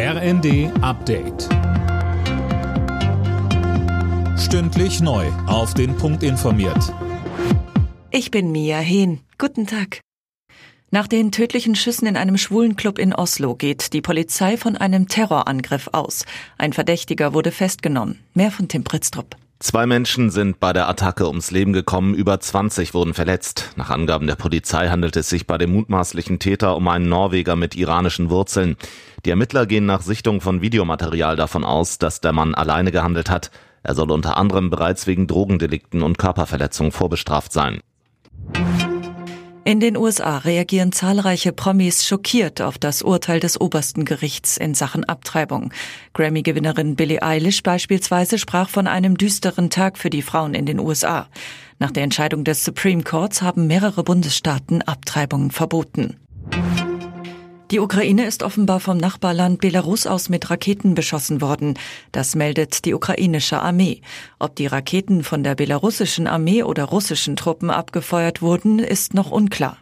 RND Update. Stündlich neu. Auf den Punkt informiert. Ich bin Mia Hehn. Guten Tag. Nach den tödlichen Schüssen in einem schwulen Club in Oslo geht die Polizei von einem Terrorangriff aus. Ein Verdächtiger wurde festgenommen. Mehr von Tim Pritztrup. Zwei Menschen sind bei der Attacke ums Leben gekommen, über 20 wurden verletzt. Nach Angaben der Polizei handelt es sich bei dem mutmaßlichen Täter um einen Norweger mit iranischen Wurzeln. Die Ermittler gehen nach Sichtung von Videomaterial davon aus, dass der Mann alleine gehandelt hat. Er soll unter anderem bereits wegen Drogendelikten und Körperverletzung vorbestraft sein. In den USA reagieren zahlreiche Promis schockiert auf das Urteil des obersten Gerichts in Sachen Abtreibung. Grammy-Gewinnerin Billie Eilish beispielsweise sprach von einem düsteren Tag für die Frauen in den USA. Nach der Entscheidung des Supreme Courts haben mehrere Bundesstaaten Abtreibungen verboten. Die Ukraine ist offenbar vom Nachbarland Belarus aus mit Raketen beschossen worden. Das meldet die ukrainische Armee. Ob die Raketen von der belarussischen Armee oder russischen Truppen abgefeuert wurden, ist noch unklar.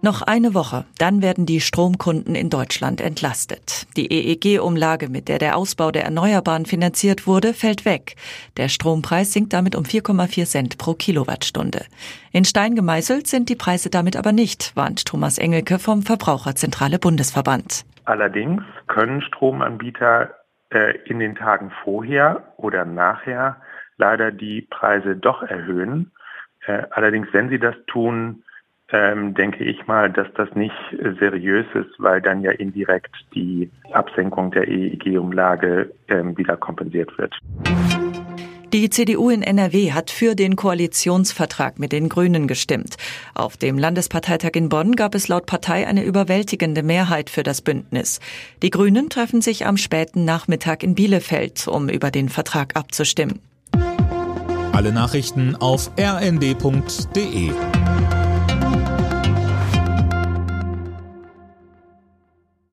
Noch eine Woche, dann werden die Stromkunden in Deutschland entlastet. Die EEG-Umlage, mit der der Ausbau der Erneuerbaren finanziert wurde, fällt weg. Der Strompreis sinkt damit um 4,4 Cent pro Kilowattstunde. In Stein gemeißelt sind die Preise damit aber nicht, warnt Thomas Engelke vom Verbraucherzentrale Bundesverband. Allerdings können Stromanbieter äh, in den Tagen vorher oder nachher leider die Preise doch erhöhen. Äh, allerdings, wenn sie das tun, ähm, denke ich mal, dass das nicht seriös ist, weil dann ja indirekt die Absenkung der EEG-Umlage ähm, wieder kompensiert wird. Die CDU in NRW hat für den Koalitionsvertrag mit den Grünen gestimmt. Auf dem Landesparteitag in Bonn gab es laut Partei eine überwältigende Mehrheit für das Bündnis. Die Grünen treffen sich am späten Nachmittag in Bielefeld, um über den Vertrag abzustimmen. Alle Nachrichten auf rnd.de